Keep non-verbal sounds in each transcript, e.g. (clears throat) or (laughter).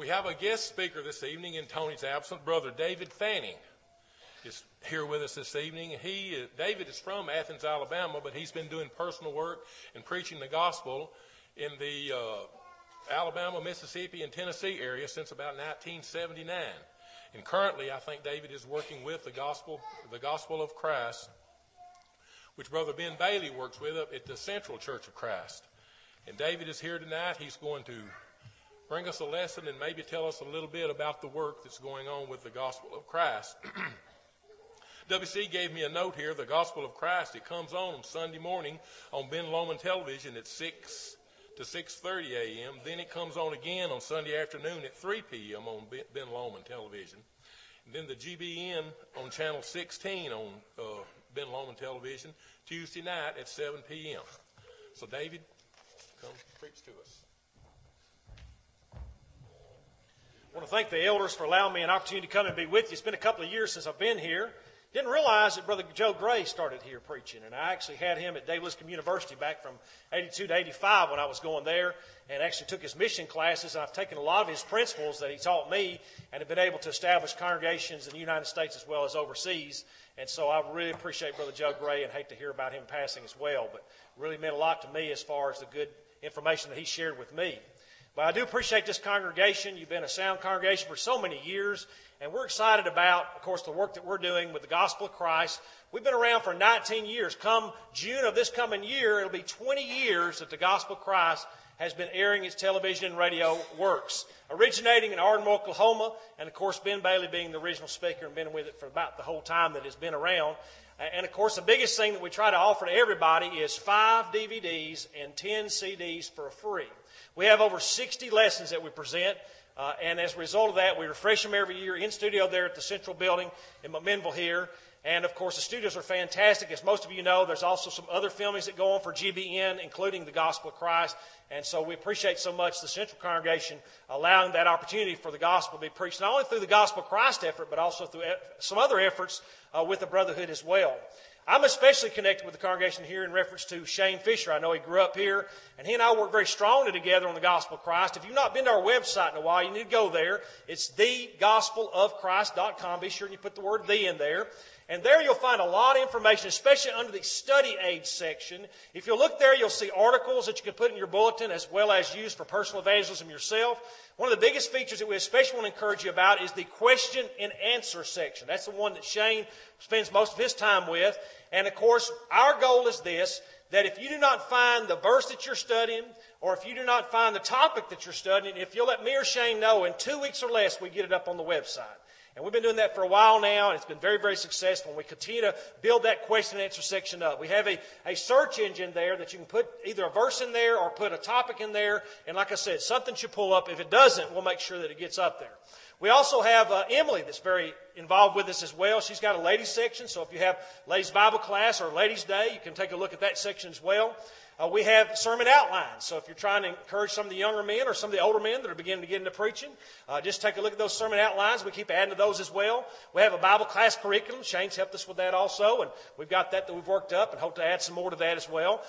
We have a guest speaker this evening in Tony's absence, Brother David Fanning is here with us this evening. He, David is from Athens, Alabama, but he's been doing personal work and preaching the gospel in the uh, Alabama, Mississippi, and Tennessee area since about 1979. And currently, I think David is working with the gospel, the gospel of Christ, which Brother Ben Bailey works with up at the Central Church of Christ. And David is here tonight. He's going to bring us a lesson and maybe tell us a little bit about the work that's going on with the gospel of Christ. (clears throat) WC gave me a note here, the Gospel of Christ. It comes on Sunday morning on Ben Lomand Television at 6 to 6.30 a.m. Then it comes on again on Sunday afternoon at 3 p.m. on Ben Lomand Television. And then the GBN on Channel 16 on uh, Ben Lomand Television Tuesday night at 7 p.m. So, David, come preach to us. I want to thank the elders for allowing me an opportunity to come and be with you. It's been a couple of years since I've been here. Didn't realize that Brother Joe Gray started here preaching, and I actually had him at Dave Lipscomb University back from 82 to 85 when I was going there, and actually took his mission classes, and I've taken a lot of his principles that he taught me, and have been able to establish congregations in the United States as well as overseas. And so I really appreciate Brother Joe Gray, and hate to hear about him passing as well, but really meant a lot to me as far as the good information that he shared with me. But I do appreciate this congregation. You've been a sound congregation for so many years, and we're excited about, of course, the work that we're doing with the gospel of Christ. We've been around for 19 years. Come June of this coming year, it'll be 20 years that the gospel of Christ has been airing its television and radio works. Originating in Ardmore, Oklahoma, and of course, Ben Bailey being the original speaker and been with it for about the whole time that it's been around. And of course, the biggest thing that we try to offer to everybody is five DVDs and 10 CDs for free. We have over 60 lessons that we present. Uh, and as a result of that, we refresh them every year in studio there at the Central Building in McMinnville here. And of course, the studios are fantastic. As most of you know, there's also some other filmings that go on for GBN, including the Gospel of Christ. And so we appreciate so much the Central Congregation allowing that opportunity for the gospel to be preached, not only through the Gospel of Christ effort, but also through some other efforts uh, with the Brotherhood as well. I'm especially connected with the congregation here in reference to Shane Fisher. I know he grew up here, and he and I work very strongly together on the gospel of Christ. If you've not been to our website in a while, you need to go there. It's thegospelofchrist.com. Be sure you put the word the in there. And there you'll find a lot of information, especially under the study aid section. If you look there, you'll see articles that you can put in your bulletin as well as use for personal evangelism yourself. One of the biggest features that we especially want to encourage you about is the question and answer section. That's the one that Shane spends most of his time with. And of course, our goal is this, that if you do not find the verse that you're studying, or if you do not find the topic that you're studying, if you'll let me or Shane know in two weeks or less, we get it up on the website. And we've been doing that for a while now, and it's been very, very successful. And we continue to build that question and answer section up. We have a, a search engine there that you can put either a verse in there or put a topic in there. And like I said, something should pull up. If it doesn't, we'll make sure that it gets up there. We also have uh, Emily that's very involved with us as well. She's got a ladies section, so if you have ladies Bible class or ladies day, you can take a look at that section as well. Uh, we have sermon outlines. So if you're trying to encourage some of the younger men or some of the older men that are beginning to get into preaching, uh, just take a look at those sermon outlines. We keep adding to those as well. We have a Bible class curriculum. Shane's helped us with that also, and we've got that that we've worked up and hope to add some more to that as well.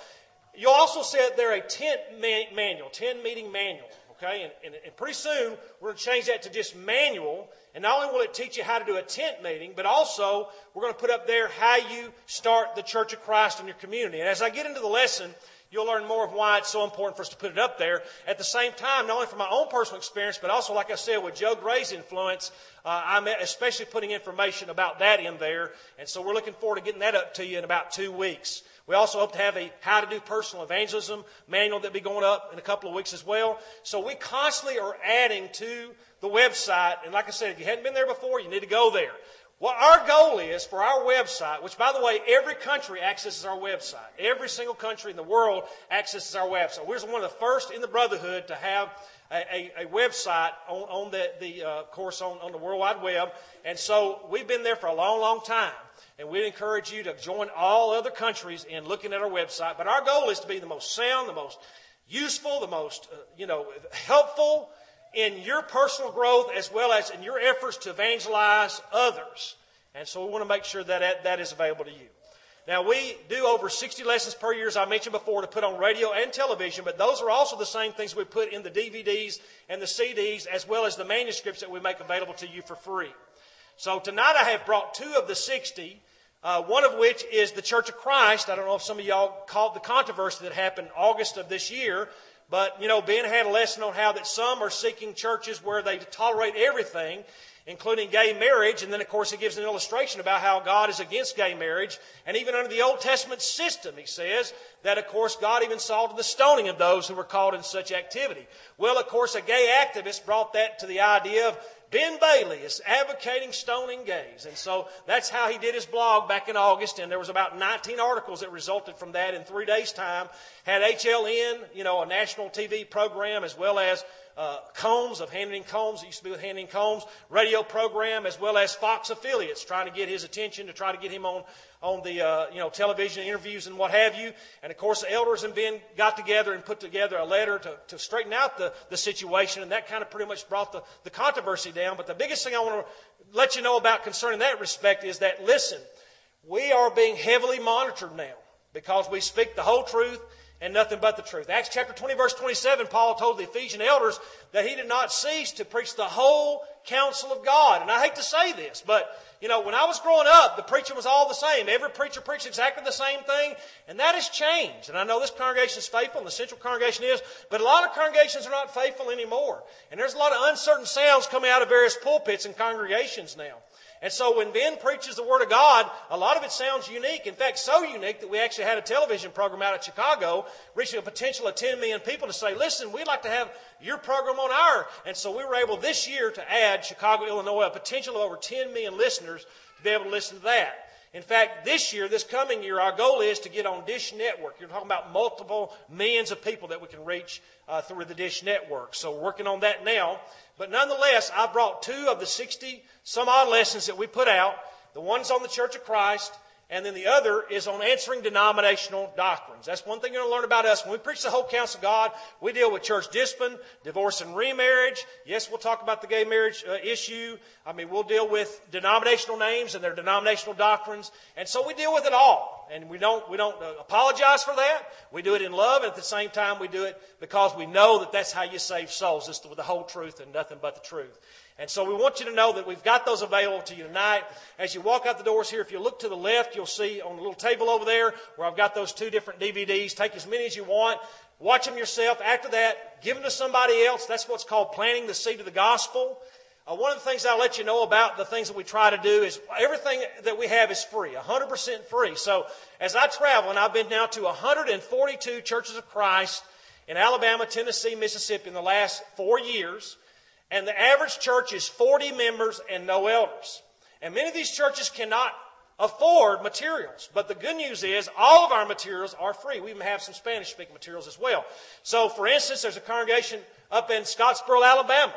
You'll also see there a tent manual, 10 meeting manual. Okay, and, and, and pretty soon we're going to change that to just manual. And not only will it teach you how to do a tent meeting, but also we're going to put up there how you start the Church of Christ in your community. And as I get into the lesson, You'll learn more of why it's so important for us to put it up there. At the same time, not only from my own personal experience, but also, like I said, with Joe Gray's influence, uh, I'm especially putting information about that in there. And so we're looking forward to getting that up to you in about two weeks. We also hope to have a how to do personal evangelism manual that'll be going up in a couple of weeks as well. So we constantly are adding to the website. And like I said, if you hadn't been there before, you need to go there. What our goal is for our website, which by the way, every country accesses our website. Every single country in the world accesses our website. We're one of the first in the Brotherhood to have a, a, a website on, on the, the uh, course on, on the World Wide Web. And so we've been there for a long, long time. And we'd encourage you to join all other countries in looking at our website. But our goal is to be the most sound, the most useful, the most, uh, you know, helpful, in your personal growth as well as in your efforts to evangelize others. And so we want to make sure that that is available to you. Now, we do over 60 lessons per year, as I mentioned before, to put on radio and television, but those are also the same things we put in the DVDs and the CDs, as well as the manuscripts that we make available to you for free. So tonight I have brought two of the 60, uh, one of which is the Church of Christ. I don't know if some of y'all caught the controversy that happened August of this year, but, you know, Ben had a lesson on how that some are seeking churches where they tolerate everything, including gay marriage. And then, of course, he gives an illustration about how God is against gay marriage. And even under the Old Testament system, he says that, of course, God even saw to the stoning of those who were caught in such activity. Well, of course, a gay activist brought that to the idea of Ben Bailey is advocating stoning gays. And so that's how he did his blog back in August. And there was about 19 articles that resulted from that in three days' time. Had HLN, you know, a national TV program, as well as uh, Colmes of Hannity & Colmes. It used to be with Hannity & Colmes radio program, as well as Fox affiliates, trying to get his attention to try to get him on on the uh, you know television interviews and what have you. And of course, the elders and Ben got together and put together a letter to, to straighten out the, the situation, and that kind of pretty much brought the, the controversy down. But the biggest thing I want to let you know about concerning that respect is that listen, we are being heavily monitored now because we speak the whole truth and nothing but the truth. Acts chapter 20, verse 27, Paul told the Ephesian elders that he did not cease to preach the whole counsel of God. And I hate to say this, but you know, when I was growing up, the preaching was all the same. Every preacher preached exactly the same thing, and that has changed. And I know this congregation is faithful, and the central congregation is, but a lot of congregations are not faithful anymore. And there's a lot of uncertain sounds coming out of various pulpits and congregations now. And so when Ben preaches the Word of God, a lot of it sounds unique. In fact, so unique that we actually had a television program out at Chicago reaching a potential of 10 million people to say, listen, we'd like to have your program on our. And so we were able this year to add Chicago, Illinois, a potential of over 10 million listeners to be able to listen to that. In fact, this year, this coming year, our goal is to get on Dish Network. You're talking about multiple millions of people that we can reach uh, through the Dish Network. So we're working on that now. But nonetheless, I brought two of the 60 some odd lessons that we put out. The one's on the Church of Christ, and then the other is on answering denominational doctrines. That's one thing you're going to learn about us. When we preach the whole counsel of God, we deal with church discipline, divorce and remarriage. Yes, we'll talk about the gay marriage uh, issue. I mean, we'll deal with denominational names and their denominational doctrines. And so we deal with it all. And we don't, we don't uh, apologize for that. We do it in love, and at the same time, we do it because we know that that's how you save souls. It's the, the whole truth and nothing but the truth. And so we want you to know that we've got those available to you tonight. As you walk out the doors here, if you look to the left, you'll see on the little table over there where I've got those two different DVDs. Take as many as you want. Watch them yourself. After that, give them to somebody else. That's what's called planting the seed of the gospel. Uh, one of the things I'll let you know about the things that we try to do is everything that we have is free, 100% free. So as I travel, and I've been now to 142 churches of Christ in Alabama, Tennessee, Mississippi in the last four years, and the average church is 40 members and no elders. And many of these churches cannot afford materials. But the good news is all of our materials are free. We even have some Spanish speaking materials as well. So, for instance, there's a congregation up in Scottsboro, Alabama.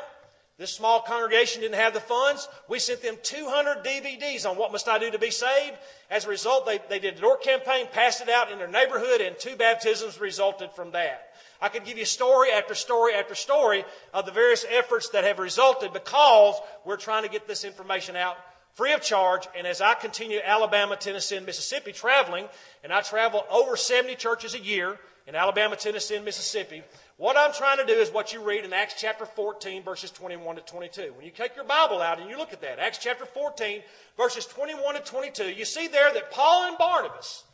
This small congregation didn't have the funds. We sent them 200 DVDs on what must I do to be saved. As a result, they, they did a door campaign, passed it out in their neighborhood, and two baptisms resulted from that. I could give you story after story after story of the various efforts that have resulted because we're trying to get this information out free of charge. And as I continue Alabama, Tennessee, and Mississippi traveling, and I travel over 70 churches a year in Alabama, Tennessee, and Mississippi, what I'm trying to do is what you read in Acts chapter 14, verses 21 to 22. When you take your Bible out and you look at that, Acts chapter 14, verses 21 to 22, you see there that Paul and Barnabas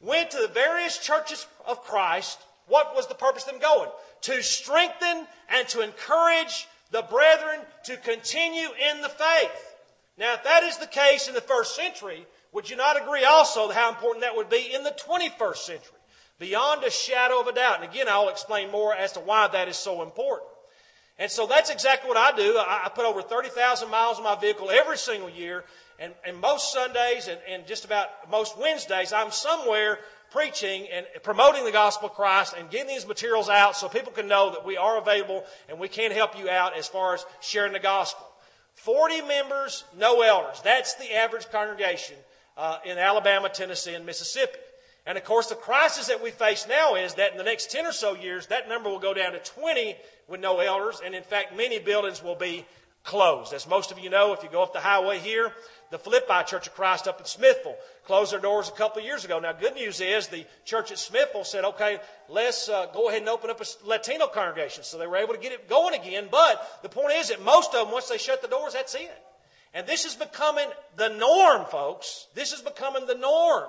went to the various churches of Christ what was the purpose of them going? To strengthen and to encourage the brethren to continue in the faith. Now, if that is the case in the first century, would you not agree also how important that would be in the 21st century? Beyond a shadow of a doubt. And again, I'll explain more as to why that is so important. And so that's exactly what I do. I, put over 30,000 miles on my vehicle every single year. And, and most Sundays and, and just about most Wednesdays, I'm somewhere preaching and promoting the gospel of Christ and getting these materials out so people can know that we are available and we can help you out as far as sharing the gospel. 40 members, no elders. That's the average congregation uh, in Alabama, Tennessee, and Mississippi. And of course, the crisis that we face now is that in the next 10 or so years, that number will go down to 20 with no elders. And in fact, many buildings will be closed. As most of you know, if you go up the highway here, the Philippi Church of Christ up in Smithville closed their doors a couple of years ago. Now, good news is the church at Smithville said, okay, let's uh, go ahead and open up a Latino congregation. So they were able to get it going again. But the point is that most of them, once they shut the doors, that's it. And this is becoming the norm, folks. This is becoming the norm.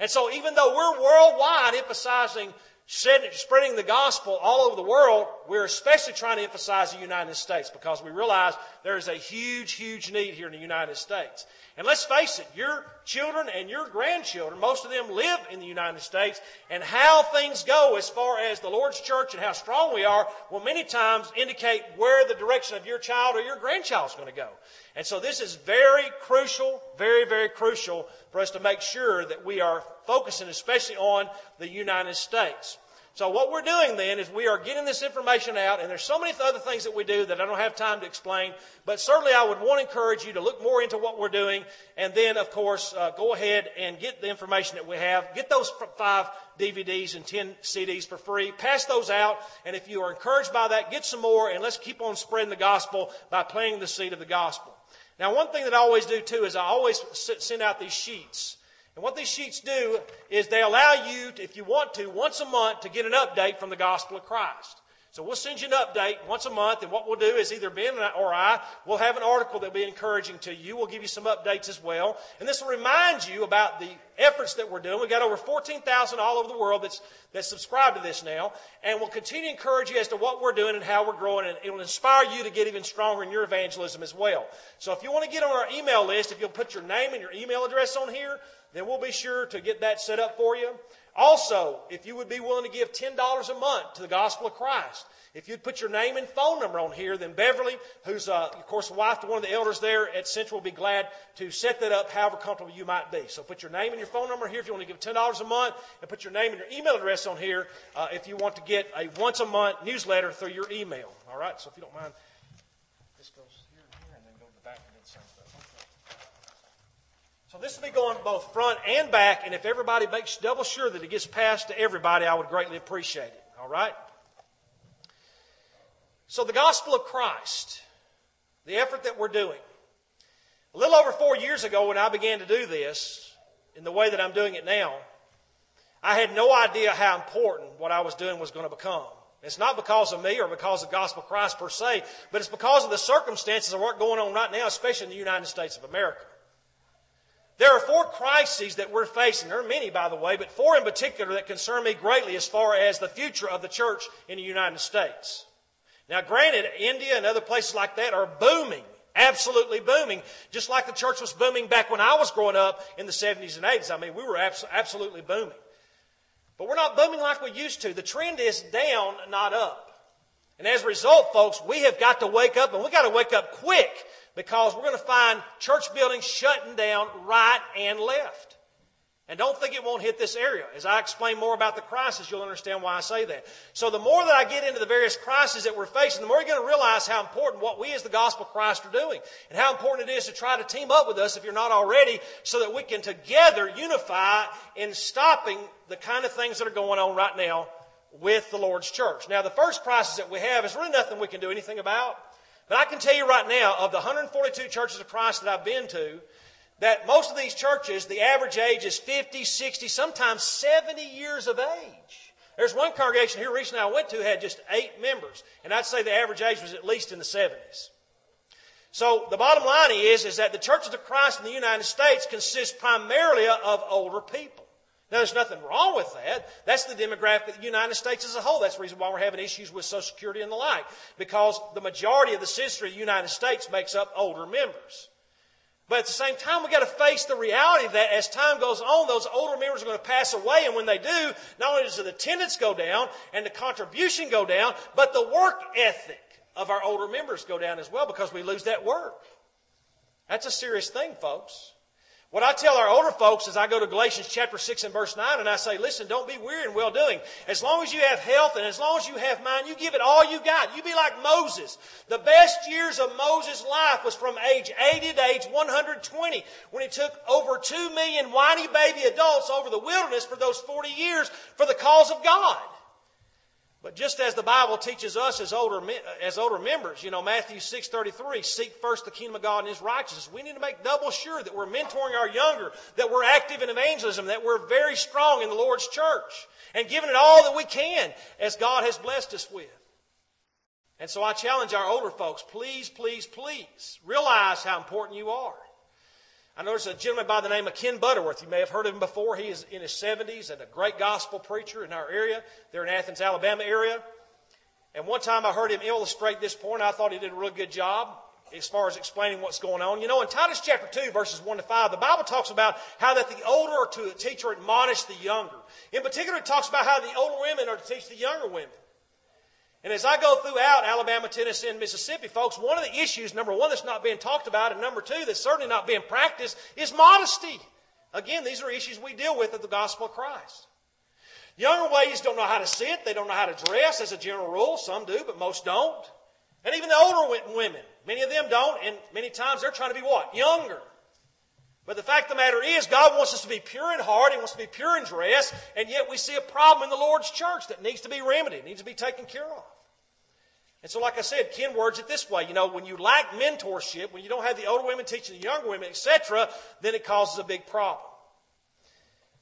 And so even though we're worldwide emphasizing spreading the gospel all over the world, we're especially trying to emphasize the United States because we realize there is a huge, huge need here in the United States. And let's face it, your children and your grandchildren, most of them live in the United States, and how things go as far as the Lord's church and how strong we are will many times indicate where the direction of your child or your grandchild is going to go. And so this is very crucial, very, very crucial for us to make sure that we are focusing especially on the United States. So what we're doing then is we are getting this information out, and there's so many other things that we do that I don't have time to explain. But certainly, I would want to encourage you to look more into what we're doing, and then, of course, uh, go ahead and get the information that we have. Get those five DVDs and ten CDs for free. Pass those out, and if you are encouraged by that, get some more, and let's keep on spreading the gospel by planting the seed of the gospel. Now, one thing that I always do too is I always send out these sheets. And what these sheets do is they allow you, to, if you want to, once a month to get an update from the gospel of Christ. So we'll send you an update once a month, and what we'll do is either Ben or I will have an article that'll be encouraging to you. We'll give you some updates as well. And this will remind you about the efforts that we're doing. We've got over 14,000 all over the world that's, that's subscribed to this now. And we'll continue to encourage you as to what we're doing and how we're growing. And it will inspire you to get even stronger in your evangelism as well. So if you want to get on our email list, if you'll put your name and your email address on here, then we'll be sure to get that set up for you. Also, if you would be willing to give $10 a month to the gospel of Christ, if you'd put your name and phone number on here, then Beverly, who's, uh, of course, the wife to one of the elders there at Central, will be glad to set that up however comfortable you might be. So put your name and your phone number here if you want to give $10 a month, and put your name and your email address on here uh, if you want to get a once a month newsletter through your email. All right? So if you don't mind, this goes here and here, and then go to the back and do the same stuff. So this will be going both front and back, and if everybody makes double sure that it gets passed to everybody, I would greatly appreciate it. All right? So, the gospel of Christ, the effort that we're doing. A little over four years ago, when I began to do this, in the way that I'm doing it now, I had no idea how important what I was doing was going to become. It's not because of me or because of gospel Christ per se, but it's because of the circumstances of what's going on right now, especially in the United States of America. There are four crises that we're facing. There are many, by the way, but four in particular that concern me greatly as far as the future of the church in the United States. Now, granted, India and other places like that are booming, absolutely booming, just like the church was booming back when I was growing up in the 70s and 80s. I mean, we were abs- absolutely booming. But we're not booming like we used to. The trend is down, not up. And as a result, folks, we have got to wake up, and we've got to wake up quick because we're going to find church buildings shutting down right and left. And don't think it won't hit this area. As I explain more about the crisis, you'll understand why I say that. So the more that I get into the various crises that we're facing, the more you're going to realize how important what we as the gospel of Christ are doing. And how important it is to try to team up with us if you're not already so that we can together unify in stopping the kind of things that are going on right now with the Lord's church. Now the first crisis that we have is really nothing we can do anything about. But I can tell you right now, of the 142 churches of Christ that I've been to, that most of these churches, the average age is 50, 60, sometimes 70 years of age. There's one congregation here recently I went to had just eight members, and I'd say the average age was at least in the 70s. So the bottom line is, is that the churches of Christ in the United States consist primarily of older people. Now, there's nothing wrong with that. That's the demographic of the United States as a whole. That's the reason why we're having issues with Social Security and the like. Because the majority of the citizenry of the United States makes up older members. But at the same time, we've got to face the reality that as time goes on, those older members are going to pass away. And when they do, not only does the attendance go down and the contribution go down, but the work ethic of our older members go down as well because we lose that work. That's a serious thing, folks. What I tell our older folks is I go to Galatians chapter 6 and verse 9 and I say, listen, don't be weary in well doing. As long as you have health and as long as you have mind, you give it all you got. You be like Moses. The best years of Moses' life was from age 80 to age 120 when he took over 2 million whiny baby adults over the wilderness for those 40 years for the cause of God. But just as the Bible teaches us as older, as older members, you know, Matthew 6.33, seek first the kingdom of God and His righteousness. We need to make double sure that we're mentoring our younger, that we're active in evangelism, that we're very strong in the Lord's church, and giving it all that we can as God has blessed us with. And so I challenge our older folks, please, please, please realize how important you are. I there's a gentleman by the name of Ken Butterworth. You may have heard of him before. He is in his 70s and a great gospel preacher in our area. They're in Athens, Alabama area. And one time I heard him illustrate this point. I thought he did a really good job as far as explaining what's going on. You know, in Titus chapter 2, verses 1 to 5, the Bible talks about how that the older are to teach or admonish the younger. In particular, it talks about how the older women are to teach the younger women. And as I go throughout Alabama, Tennessee, and Mississippi, folks, one of the issues, number one, that's not being talked about, and number two, that's certainly not being practiced, is modesty. Again, these are issues we deal with at the gospel of Christ. Younger ladies don't know how to sit, they don't know how to dress as a general rule. Some do, but most don't. And even the older women, many of them don't, and many times they're trying to be what? Younger. But the fact of the matter is, God wants us to be pure in heart, He wants to be pure in dress, and yet we see a problem in the Lord's church that needs to be remedied, needs to be taken care of. And so, like I said, Ken words it this way. You know, when you lack mentorship, when you don't have the older women teaching the younger women, etc., then it causes a big problem.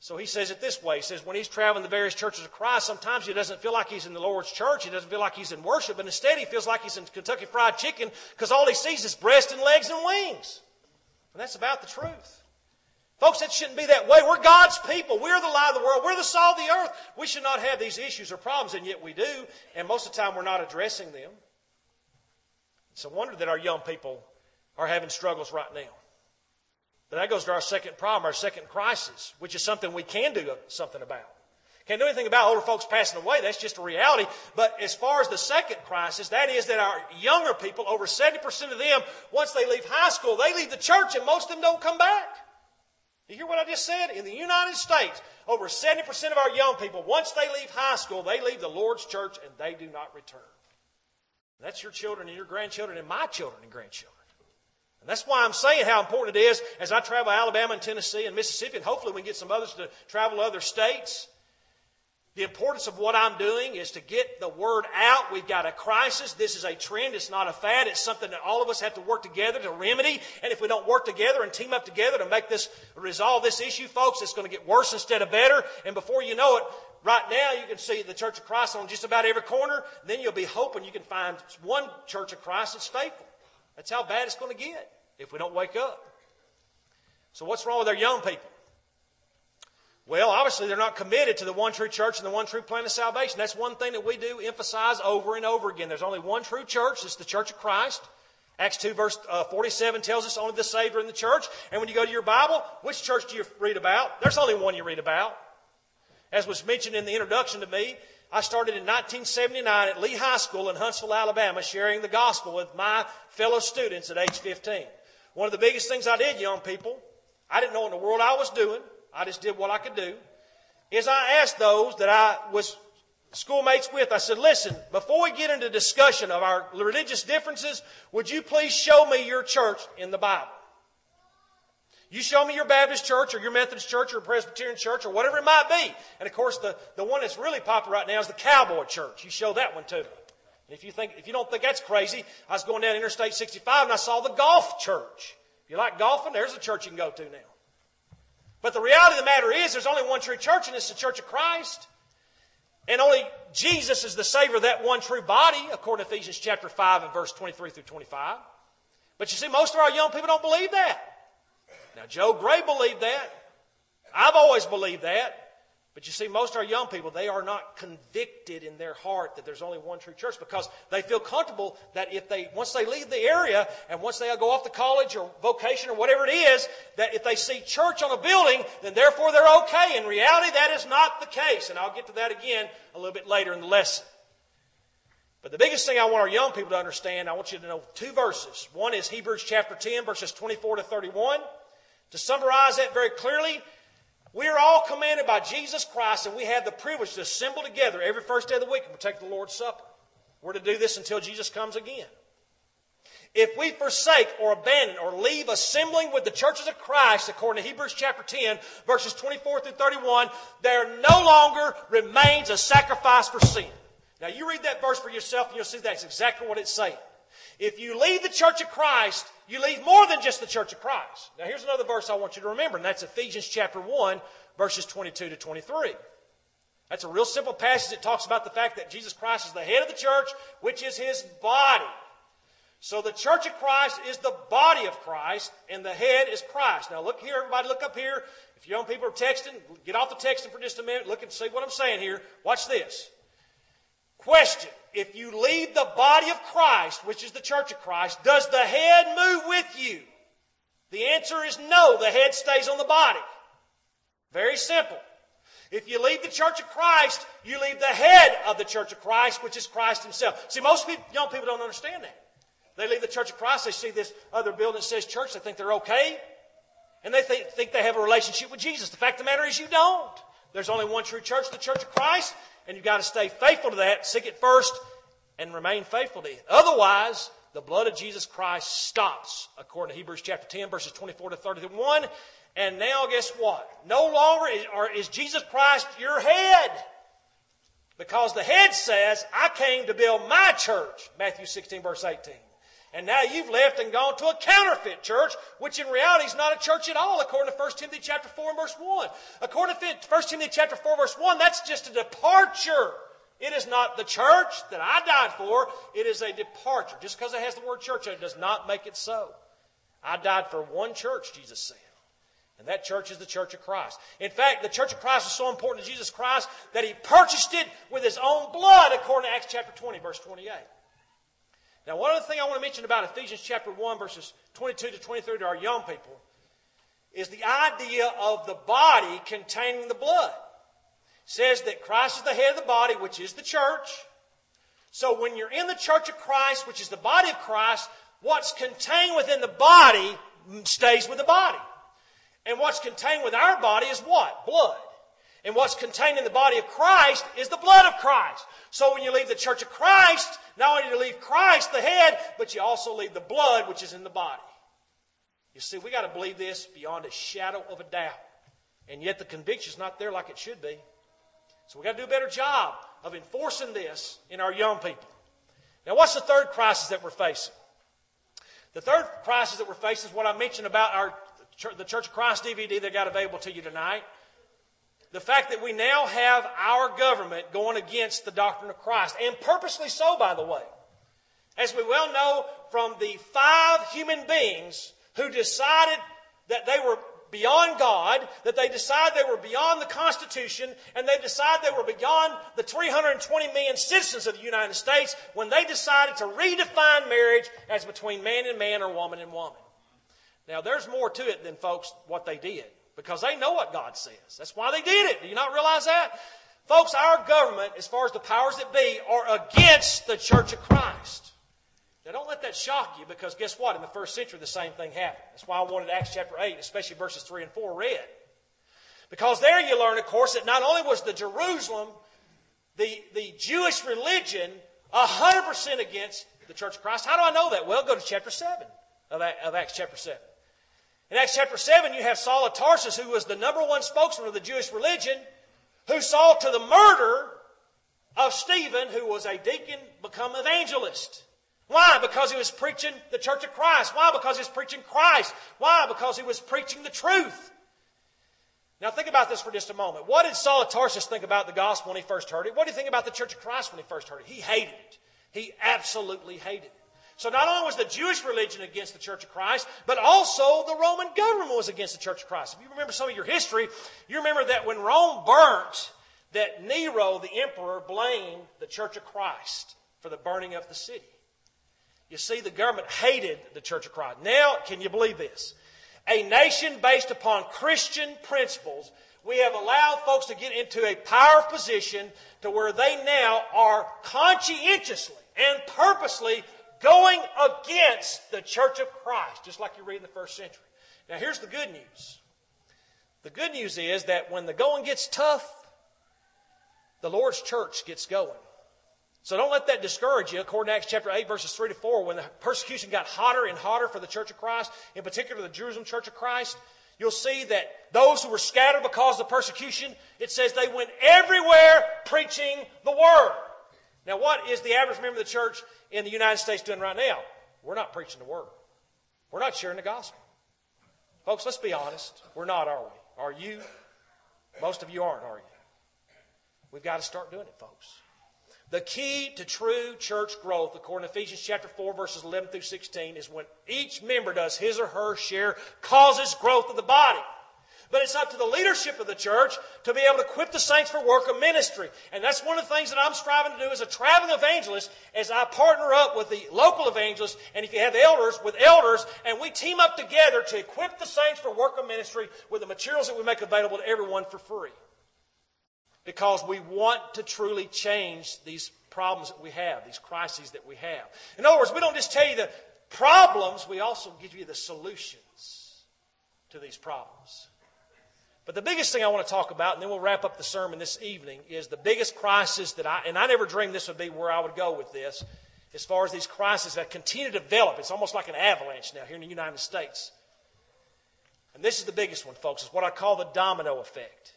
So he says it this way. He says when he's traveling the various churches of Christ, sometimes he doesn't feel like he's in the Lord's church. He doesn't feel like he's in worship, but instead he feels like he's in Kentucky Fried Chicken because all he sees is breast and legs and wings. And that's about the truth. Folks, it shouldn't be that way. We're God's people. We're the light of the world. We're the salt of the earth. We should not have these issues or problems, and yet we do. And most of the time, we're not addressing them. It's a wonder that our young people are having struggles right now. But that goes to our second problem, our second crisis, which is something we can do something about. Can't do anything about older folks passing away. That's just a reality. But as far as the second crisis, that is that our younger people, over 70% of them, once they leave high school, they leave the church and most of them don't come back. You hear what I just said? In the United States, over 70% of our young people, once they leave high school, they leave the Lord's church and they do not return. And that's your children and your grandchildren and my children and grandchildren. And that's why I'm saying how important it is as I travel Alabama and Tennessee and Mississippi, and hopefully we can get some others to travel other states. The importance of what I'm doing is to get the word out. We've got a crisis. This is a trend. It's not a fad. It's something that all of us have to work together to remedy. And if we don't work together and team up together to make this, resolve this issue, folks, it's going to get worse instead of better. And before you know it, right now you can see the Church of Christ on just about every corner. Then you'll be hoping you can find one Church of Christ that's faithful. That's how bad it's going to get if we don't wake up. So what's wrong with our young people? Well, obviously, they're not committed to the one true church and the one true plan of salvation. That's one thing that we do emphasize over and over again. There's only one true church. It's the church of Christ. Acts 2 verse uh, 47 tells us only the Savior in the church. And when you go to your Bible, which church do you read about? There's only one you read about. As was mentioned in the introduction to me, I started in 1979 at Lee High School in Huntsville, Alabama, sharing the gospel with my fellow students at age 15. One of the biggest things I did, young people, I didn't know in the world I was doing. I just did what I could do. Is I asked those that I was schoolmates with, I said, listen, before we get into discussion of our religious differences, would you please show me your church in the Bible? You show me your Baptist church or your Methodist church or Presbyterian church or whatever it might be. And of course, the, the one that's really popular right now is the cowboy church. You show that one to me. And if you think, if you don't think that's crazy, I was going down Interstate 65 and I saw the golf church. If you like golfing, there's a church you can go to now. But the reality of the matter is, there's only one true church, and it's the church of Christ. And only Jesus is the Savior of that one true body, according to Ephesians chapter 5 and verse 23 through 25. But you see, most of our young people don't believe that. Now, Joe Gray believed that. I've always believed that. But you see, most of our young people, they are not convicted in their heart that there's only one true church because they feel comfortable that if they, once they leave the area and once they go off to college or vocation or whatever it is, that if they see church on a building, then therefore they're okay. In reality, that is not the case. And I'll get to that again a little bit later in the lesson. But the biggest thing I want our young people to understand, I want you to know two verses. One is Hebrews chapter 10, verses 24 to 31. To summarize that very clearly, we are all commanded by Jesus Christ, and we have the privilege to assemble together every first day of the week and partake the Lord's Supper. We're to do this until Jesus comes again. If we forsake or abandon or leave assembling with the churches of Christ, according to Hebrews chapter 10, verses 24 through 31, there no longer remains a sacrifice for sin. Now, you read that verse for yourself, and you'll see that's exactly what it's saying. If you leave the church of Christ, you leave more than just the church of Christ. Now, here's another verse I want you to remember, and that's Ephesians chapter 1, verses 22 to 23. That's a real simple passage that talks about the fact that Jesus Christ is the head of the church, which is his body. So the church of Christ is the body of Christ, and the head is Christ. Now look here, everybody, look up here. If young people are texting, get off the texting for just a minute. Look and see what I'm saying here. Watch this. Question. If you leave the body of Christ, which is the church of Christ, does the head move with you? The answer is no. The head stays on the body. Very simple. If you leave the church of Christ, you leave the head of the church of Christ, which is Christ himself. See, most people, young people don't understand that. They leave the church of Christ, they see this other building that says church, they think they're okay. And they think, think they have a relationship with Jesus. The fact of the matter is you don't. There's only one true church, the church of Christ, and you've got to stay faithful to that, seek it first, and remain faithful to it. Otherwise, the blood of Jesus Christ stops, according to Hebrews chapter 10, verses 24 to 31. And now, guess what? No longer is, is Jesus Christ your head. Because the head says, I came to build my church. Matthew 16, verse 18. And now you've left and gone to a counterfeit church, which in reality is not a church at all, according to 1 Timothy chapter 4 and verse 1. According to 1 Timothy chapter 4 verse 1, that's just a departure. It is not the church that I died for. It is a departure. Just because it has the word church, it does not make it so. I died for one church, Jesus said. And that church is the church of Christ. In fact, the church of Christ is so important to Jesus Christ that he purchased it with his own blood, according to Acts chapter 20, verse 28. Now, one other thing I want to mention about Ephesians chapter 1, verses 22 to 23 to our young people is the idea of the body containing the blood. It says that Christ is the head of the body, which is the church. So when you're in the church of Christ, which is the body of Christ, what's contained within the body stays with the body. And what's contained with our body is what? Blood. And what's contained in the body of Christ is the blood of Christ. So when you leave the church of Christ, not only do you leave Christ, the head, but you also leave the blood which is in the body. You see, we got to believe this beyond a shadow of a doubt. And yet the conviction's not there like it should be. So we got to do a better job of enforcing this in our young people. Now, what's the third crisis that we're facing? The third crisis that we're facing is what I mentioned about our the Church of Christ DVD that got available to you tonight the fact that we now have our government going against the doctrine of Christ, and purposely so, by the way. As we well know from the five human beings who decided that they were beyond God, that they decided they were beyond the Constitution, and they decided they were beyond the 320 million citizens of the United States when they decided to redefine marriage as between man and man or woman and woman. Now, there's more to it than, folks, what they did because they know what God says. That's why they did it. Do you not realize that? Folks, our government, as far as the powers that be, are against the Church of Christ. Now, don't let that shock you because guess what? In the first century, the same thing happened. That's why I wanted Acts chapter 8, especially verses 3 and 4 read. Because there you learn, of course, that not only was the Jerusalem, the, the Jewish religion, 100% against the Church of Christ. How do I know that? Well, go to chapter 7 of, of Acts chapter 7. In Acts chapter 7, you have Saul of Tarsus, who was the number one spokesman of the Jewish religion, who saw to the murder of Stephen, who was a deacon, become evangelist. Why? Because he was preaching the church of Christ. Why? Because he was preaching Christ. Why? Because he was preaching the truth. Now think about this for just a moment. What did Saul of Tarsus think about the gospel when he first heard it? What did he think about the church of Christ when he first heard it? He hated it. He absolutely hated it. So not only was the Jewish religion against the Church of Christ, but also the Roman government was against the Church of Christ. If you remember some of your history, you remember that when Rome burnt, that Nero, the emperor, blamed the Church of Christ for the burning of the city. You see, the government hated the Church of Christ. Now, can you believe this? A nation based upon Christian principles, we have allowed folks to get into a power position to where they now are conscientiously and purposely going against the church of Christ, just like you read in the first century. Now, here's the good news. The good news is that when the going gets tough, the Lord's church gets going. So don't let that discourage you. According to Acts chapter 8, verses 3 to 4, when the persecution got hotter and hotter for the church of Christ, in particular the Jerusalem church of Christ, you'll see that those who were scattered because of persecution, it says they went everywhere preaching the word. Now, what is the average member of the church in the United States doing right now? We're not preaching the word. We're not sharing the gospel. Folks, let's be honest. We're not, are we? Are you? Most of you aren't, are you? We've got to start doing it, folks. The key to true church growth, according to Ephesians chapter 4, verses 11 through 16, is when each member does his or her share, causes growth of the body. But it's up to the leadership of the church to be able to equip the saints for work of ministry. And that's one of the things that I'm striving to do as a traveling evangelist as I partner up with the local evangelists and if you have elders, with elders, and we team up together to equip the saints for work of ministry with the materials that we make available to everyone for free. Because we want to truly change these problems that we have, these crises that we have. In other words, we don't just tell you the problems, we also give you the solutions to these problems. But the biggest thing I want to talk about, and then we'll wrap up the sermon this evening, is the biggest crisis that I, and I never dreamed this would be where I would go with this, as far as these crises that continue to develop. It's almost like an avalanche now here in the United States. And this is the biggest one, folks. It's what I call the domino effect.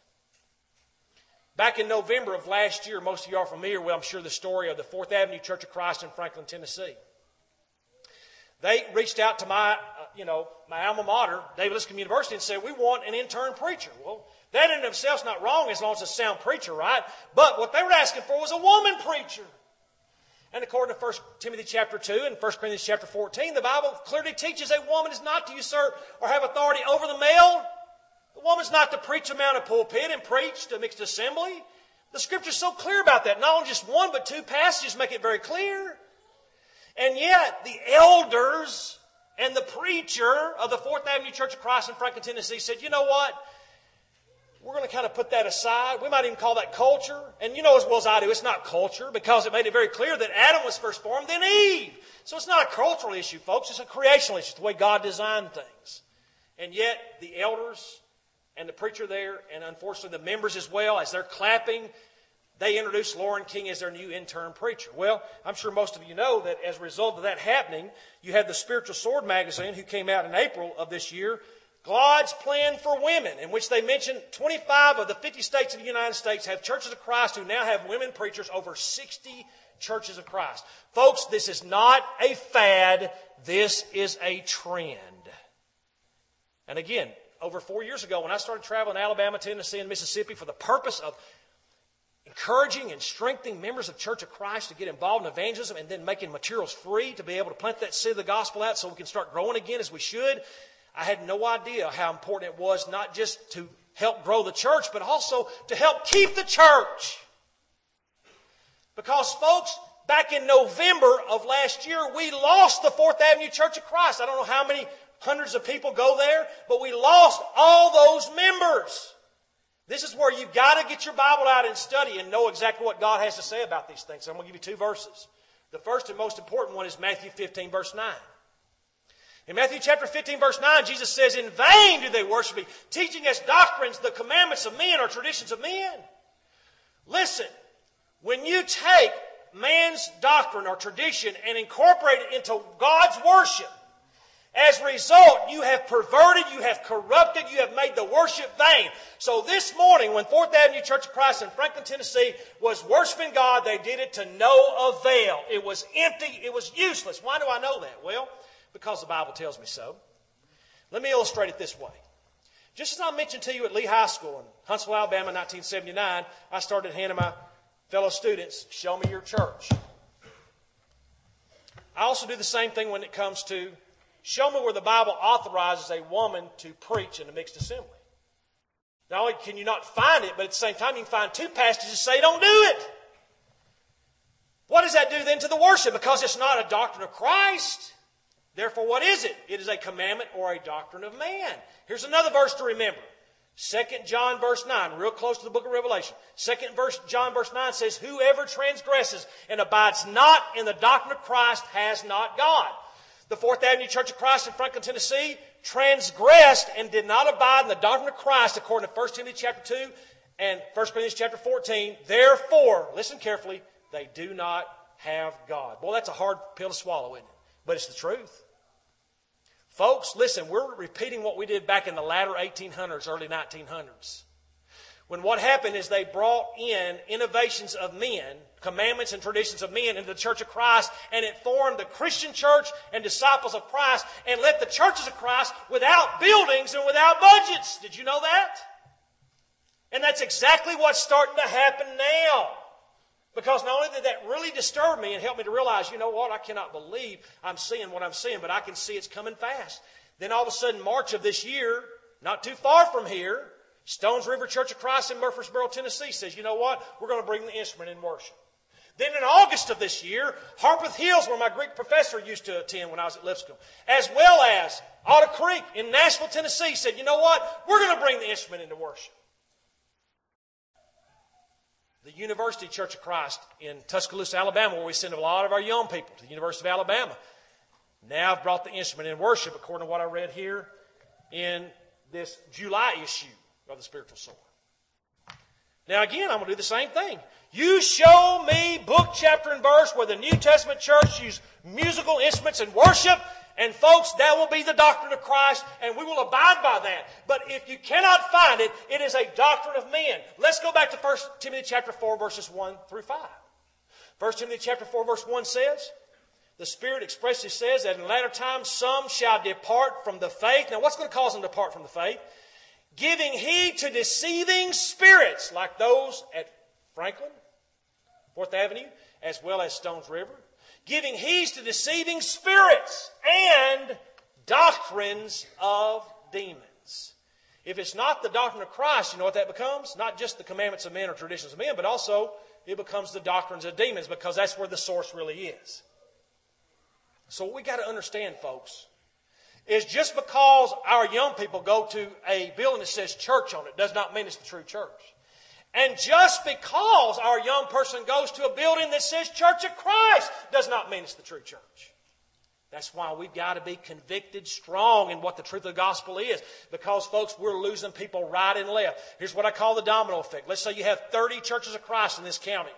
Back in November of last year, most of you are familiar with, I'm sure, the story of the Fourth Avenue Church of Christ in Franklin, Tennessee. They reached out to my, you know, my alma mater, David Lipscomb University, and said, we want an intern preacher. Well, that in itself is not wrong as long as it's a sound preacher, right? But what they were asking for was a woman preacher. And according to 1 Timothy chapter 2 and 1 Corinthians chapter 14, the Bible clearly teaches a woman is not to usurp or have authority over the male. The woman's not to preach a mount of pulpit and preach to mixed assembly. The scripture's so clear about that. Not only just one, but two passages make it very clear. And yet, the elders and the preacher of the Fourth Avenue Church of Christ in Franklin, Tennessee said, you know what? We're going to kind of put that aside. We might even call that culture. And you know as well as I do, it's not culture because it made it very clear that Adam was first formed, then Eve. So it's not a cultural issue, folks. It's a creational issue. It's the way God designed things. And yet, the elders and the preacher there, and unfortunately the members as well, as they're clapping they introduced Lauren King as their new intern preacher. Well, I'm sure most of you know that as a result of that happening, you had the Spiritual Sword magazine, who came out in April of this year, God's Plan for Women, in which they mentioned 25 of the 50 states of the United States have churches of Christ who now have women preachers, over 60 churches of Christ. Folks, this is not a fad, this is a trend. And again, over four years ago, when I started traveling Alabama, Tennessee, and Mississippi for the purpose of encouraging and strengthening members of Church of Christ to get involved in evangelism and then making materials free to be able to plant that seed of the gospel out so we can start growing again as we should. I had no idea how important it was not just to help grow the church, but also to help keep the church. Because folks, back in November of last year, we lost the Fourth Avenue Church of Christ. I don't know how many hundreds of people go there, but we lost all those members. This is where you've got to get your Bible out and study and know exactly what God has to say about these things. So I'm going to give you two verses. The first and most important one is Matthew 15, verse 9. In Matthew chapter 15, verse 9, Jesus says, In vain do they worship me, teaching as doctrines the commandments of men or traditions of men. Listen, when you take man's doctrine or tradition and incorporate it into God's worship, as a result, you have perverted, you have corrupted, you have made the worship vain. So this morning, when Fourth Avenue Church of Christ in Franklin, Tennessee was worshiping God, they did it to no avail. It was empty, it was useless. Why do I know that? Well, because the Bible tells me so. Let me illustrate it this way. Just as I mentioned to you at Lee High School in Huntsville, Alabama in 1979, I started handing my fellow students, show me your church. I also do the same thing when it comes to Show me where the Bible authorizes a woman to preach in a mixed assembly. Not only can you not find it, but at the same time, you can find two passages that say don't do it. What does that do then to the worship? Because it's not a doctrine of Christ. Therefore, what is it? It is a commandment or a doctrine of man. Here's another verse to remember. 2 John verse 9, real close to the book of Revelation. 2 verse, John verse 9 says, Whoever transgresses and abides not in the doctrine of Christ has not God the Fourth Avenue Church of Christ in Franklin, Tennessee, transgressed and did not abide in the doctrine of Christ according to 1 Timothy chapter 2 and 1 Corinthians chapter 14. Therefore, listen carefully, they do not have God. Boy, that's a hard pill to swallow, isn't it? But it's the truth. Folks, listen, we're repeating what we did back in the latter 1800s, early 1900s. when what happened is they brought in innovations of men, commandments and traditions of men into the church of Christ, and it formed the Christian church and disciples of Christ, and left the churches of Christ without buildings and without budgets. Did you know that? And that's exactly what's starting to happen now. Because not only did that really disturb me and help me to realize, you know what, I cannot believe I'm seeing what I'm seeing, but I can see it's coming fast. Then all of a sudden, March of this year, not too far from here, Stones River Church of Christ in Murfreesboro, Tennessee says, you know what? We're going to bring the instrument in worship. Then in August of this year, Harpeth Hills, where my Greek professor used to attend when I was at Lipscomb, as well as Otter Creek in Nashville, Tennessee, said, you know what? We're going to bring the instrument into worship. The University Church of Christ in Tuscaloosa, Alabama, where we send a lot of our young people to the University of Alabama, now have brought the instrument in worship, according to what I read here in this July issue of the spiritual sword. Now, again, I'm going to do the same thing. You show me book, chapter, and verse where the New Testament church used musical instruments in worship, and folks, that will be the doctrine of Christ, and we will abide by that. But if you cannot find it, it is a doctrine of men. Let's go back to 1 Timothy chapter 4, verses 1 through 5. 1 Timothy chapter 4, verse 1 says, the Spirit expressly says that in latter times some shall depart from the faith. Now, what's going to cause them to depart from the faith? giving heed to deceiving spirits like those at Franklin, Fourth Avenue, as well as Stones River, giving heed to deceiving spirits and doctrines of demons. If it's not the doctrine of Christ, you know what that becomes? Not just the commandments of men or traditions of men, but also it becomes the doctrines of demons because that's where the source really is. So what we got to understand, folks, is just because our young people go to a building that says church on it does not mean it's the true church. And just because our young person goes to a building that says Church of Christ does not mean it's the true church. That's why we've got to be convicted strong in what the truth of the gospel is. Because, folks, we're losing people right and left. Here's what I call the domino effect. Let's say you have 30 churches of Christ in this county.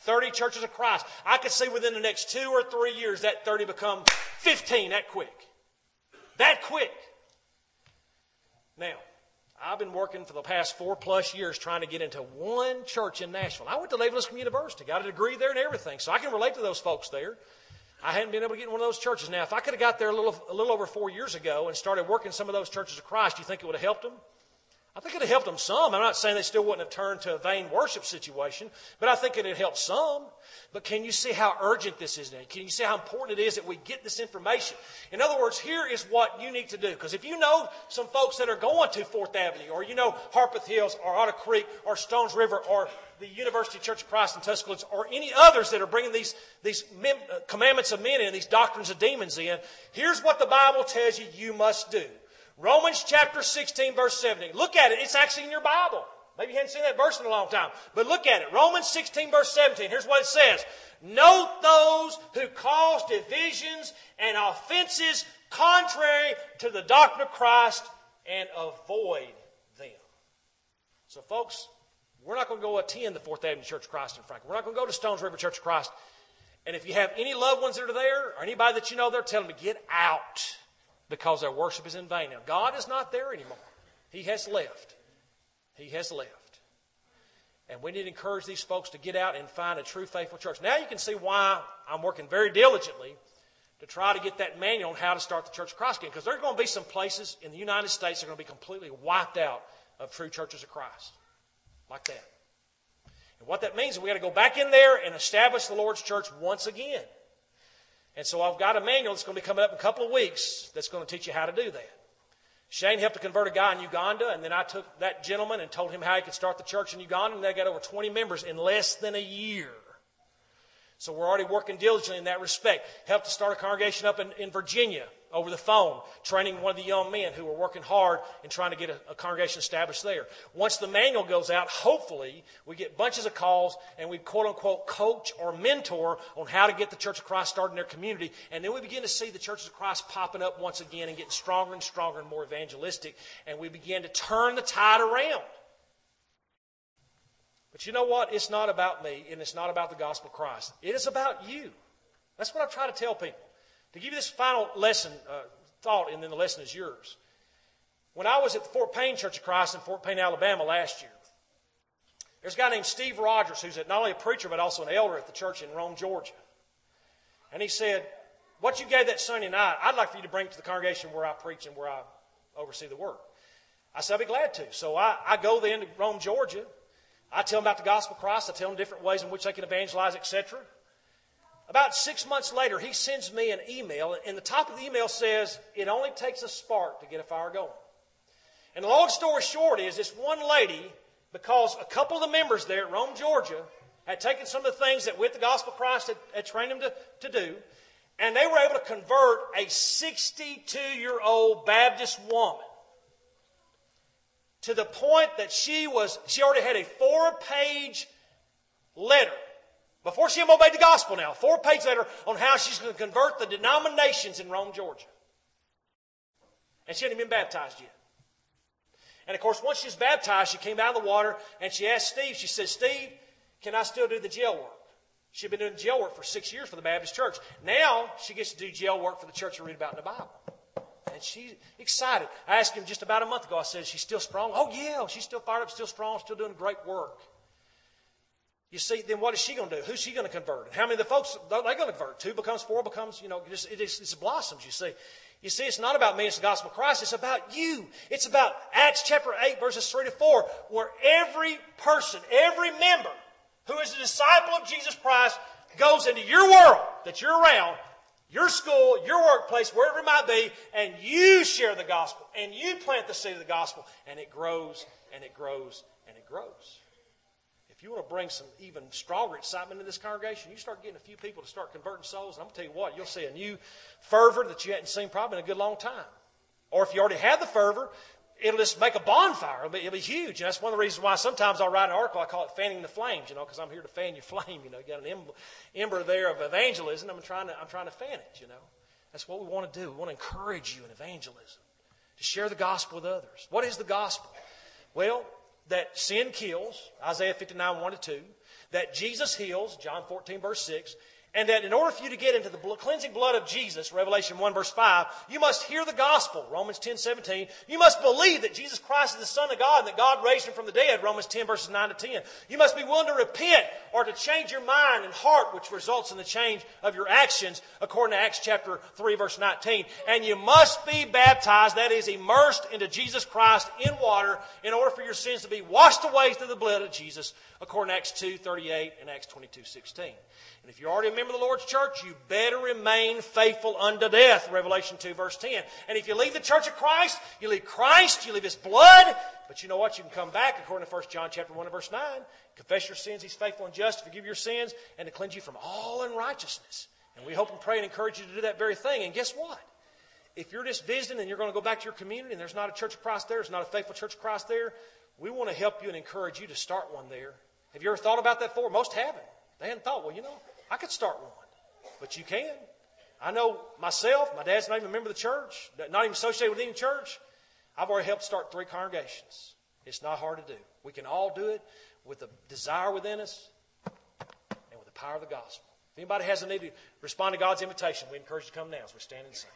30 churches of Christ. I could see within the next two or three years that 30 become 15 that quick. That quick. Now, I've been working for the past four plus years trying to get into one church in Nashville. I went to Leavell University, got a degree there and everything, so I can relate to those folks there. I hadn't been able to get in one of those churches. Now, if I could have got there a little, a little over four years ago and started working some of those churches of Christ, do you think it would have helped them? I think it would have helped them some. I'm not saying they still wouldn't have turned to a vain worship situation, but I think it would helped some. But can you see how urgent this is now? Can you see how important it is that we get this information? In other words, here is what you need to do. Because if you know some folks that are going to Fourth Avenue, or you know Harpeth Hills, or Otter Creek, or Stones River, or the University Church of Christ in Tuscaloosa, or any others that are bringing these, these commandments of men in, these doctrines of demons in, here's what the Bible tells you you must do. Romans chapter 16, verse 17. Look at it. It's actually in your Bible. Maybe you hadn't seen that verse in a long time. But look at it. Romans 16, verse 17. Here's what it says. Note those who cause divisions and offenses contrary to the doctrine of Christ and avoid them. So, folks, we're not going to go attend the Fourth Avenue Church of Christ in Franklin. We're not going to go to Stones River Church of Christ. And if you have any loved ones that are there, or anybody that you know there, tell them to get out because their worship is in vain. Now, God is not there anymore. He has left. He has left. And we need to encourage these folks to get out and find a true faithful church. Now you can see why I'm working very diligently to try to get that manual on how to start the Church of Christ again. Because there are going to be some places in the United States that are going to be completely wiped out of true churches of Christ. Like that. And what that means is we got to go back in there and establish the Lord's church once again. And so I've got a manual that's going to be coming up in a couple of weeks that's going to teach you how to do that. Shane helped to convert a guy in Uganda, and then I took that gentleman and told him how he could start the church in Uganda, and they got over 20 members in less than a year. So we're already working diligently in that respect. Helped to start a congregation up in, in Virginia over the phone, training one of the young men who were working hard and trying to get a, a, congregation established there. Once the manual goes out, hopefully we get bunches of calls and we quote unquote coach or mentor on how to get the Church of Christ started in their community. And then we begin to see the Churches of Christ popping up once again and getting stronger and stronger and more evangelistic. And we begin to turn the tide around. But you know what? It's not about me and it's not about the gospel of Christ. It is about you. That's what I try to tell people. To give you this final lesson, uh, thought, and then the lesson is yours. When I was at the Fort Payne Church of Christ in Fort Payne, Alabama last year, There's a guy named Steve Rogers who's not only a preacher but also an elder at the church in Rome, Georgia. And he said, What you gave that Sunday night, I'd like for you to bring to the congregation where I preach and where I oversee the work. I said, I'd be glad to. So I, I go then to Rome, Georgia. I tell them about the gospel of Christ. I tell them different ways in which they can evangelize, etc. About six months later, he sends me an email, and the top of the email says, It only takes a spark to get a fire going. And the long story short is this one lady, because a couple of the members there at Rome, Georgia, had taken some of the things that with the gospel of Christ had, had trained them to, to do, and they were able to convert a 62 year old Baptist woman to the point that she was, she already had a four page letter before she obeyed the gospel now, four pages later, on how she's going to convert the denominations in Rome, Georgia. And she hadn't been baptized yet. And of course, once she was baptized, she came out of the water and she asked Steve, she said, Steve, can I still do the jail work? She'd been doing jail work for six years for the Baptist church. Now she gets to do jail work for the church you read about in the Bible. And she's excited. I asked him just about a month ago, I said, She's still strong? Oh, yeah, she's still fired up, still strong, still doing great work. You see, then what is she going to do? Who's she going to convert? How many of the folks are they going to convert? Two becomes four becomes, you know, it, just, it, just, blossoms, you see. You see, it's not about me, it's the gospel of Christ. It's about you. It's about Acts chapter 8, verses 3 to 4, where every person, every member who is a disciple of Jesus Christ goes into your world that you're around, your school, your workplace, wherever it might be, and you share the gospel, and you plant the seed of the gospel, and it grows, and it grows, and it grows. You want to bring some even stronger excitement in this congregation, you start getting a few people to start converting souls, and I'm going to tell you what, you'll see a new fervor that you hadn't seen probably in a good long time. Or if you already had the fervor, it'll just make a bonfire. It'll be, it'll be huge. And that's one of the reasons why sometimes I'll write an article, I call it Fanning the Flames, you know, because I'm here to fan your (laughs) flame. You know, you got an ember there of evangelism. I'm trying to, I'm trying to fan it, you know. That's what we want to do. We want to encourage you in evangelism, to share the gospel with others. What is the gospel? Well, that sin kills, Isaiah 59, 1 to 2, that Jesus heals, John 14, verse 6, and that in order for you to get into the cleansing blood of Jesus, Revelation 1 verse 5, you must hear the gospel, Romans 10, 17. You must believe that Jesus Christ is the Son of God and that God raised him from the dead, Romans 10 verses 9 to 10. You must be willing to repent or to change your mind and heart, which results in the change of your actions, according to Acts chapter 3 verse 19. And you must be baptized, that is, immersed into Jesus Christ in water in order for your sins to be washed away through the blood of Jesus, according to Acts 2, 38 and Acts 22, 16. And if you're already a member of the Lord's church, you better remain faithful unto death, Revelation 2, verse 10. And if you leave the church of Christ, you leave Christ, you leave His blood, but you know what? You can come back, according to 1 John chapter 1 and verse 9. Confess your sins, He's faithful and just to forgive your sins and to cleanse you from all unrighteousness. And we hope and pray and encourage you to do that very thing. And guess what? If you're just visiting and you're going to go back to your community and there's not a church of Christ there, there's not a faithful church of Christ there, we want to help you and encourage you to start one there. Have you ever thought about that before? Most haven't. They hadn't thought, well, you know, I could start one, but you can. I know myself, my dad's not even a member of the church, not even associated with any church. I've already helped start three congregations. It's not hard to do. We can all do it with the desire within us and with the power of the gospel. If anybody has a need to respond to God's invitation, we encourage you to come now as we stand and sing.